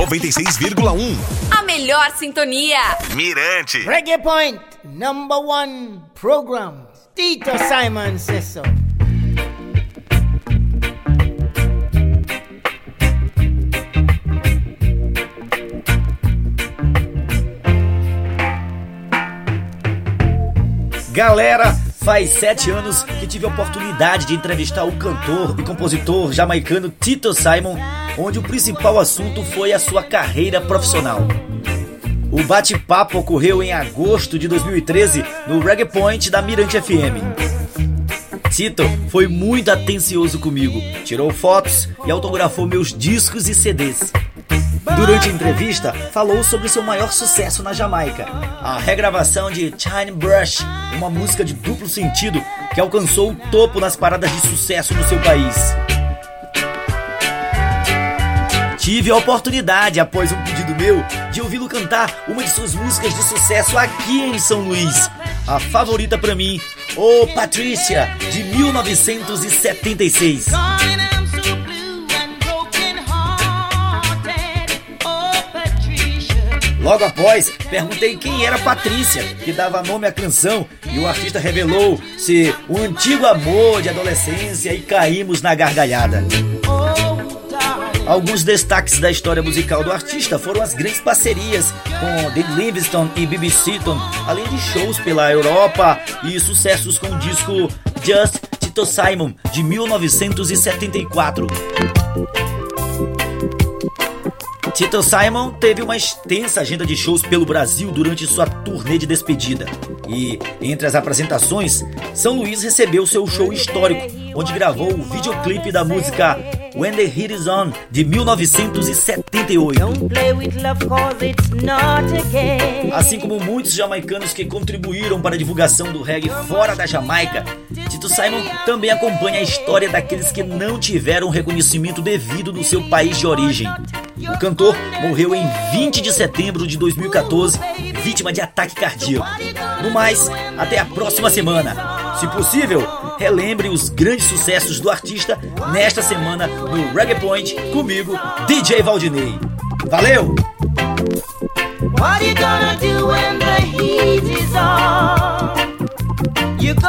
96,1. A melhor sintonia. Mirante. Reggae Point, number one program. Tito Simon says so. Galera, faz sete anos que tive a oportunidade de entrevistar o cantor e compositor jamaicano Tito Simon, onde o principal assunto foi a sua carreira profissional. O bate-papo ocorreu em agosto de 2013 no Reggae Point da Mirante FM. Tito foi muito atencioso comigo, tirou fotos e autografou meus discos e CDs. Durante a entrevista, falou sobre seu maior sucesso na Jamaica, a regravação de Chine Brush, uma música de duplo sentido que alcançou o topo nas paradas de sucesso no seu país. Tive a oportunidade, após um pedido meu, de ouvi-lo cantar uma de suas músicas de sucesso aqui em São Luís. A favorita para mim, O Patrícia, de 1976. Logo após, perguntei quem era Patrícia, que dava nome à canção, e o artista revelou-se um antigo amor de adolescência e caímos na gargalhada. Alguns destaques da história musical do artista foram as grandes parcerias com David Livingstone e Bibi Seaton, além de shows pela Europa e sucessos com o disco Just Tito Simon de 1974. Tito Simon teve uma extensa agenda de shows pelo Brasil durante sua turnê de despedida. E, entre as apresentações, São Luís recebeu seu show histórico, onde gravou o videoclipe da música When the Heat Is On, de 1978. Assim como muitos jamaicanos que contribuíram para a divulgação do reggae fora da Jamaica, Simon também acompanha a história daqueles que não tiveram reconhecimento devido no seu país de origem. O cantor morreu em 20 de setembro de 2014, vítima de ataque cardíaco. No mais, até a próxima semana. Se possível, relembre os grandes sucessos do artista nesta semana no Reggae Point comigo, DJ Valdinei. Valeu! What you gonna do when the heat is on?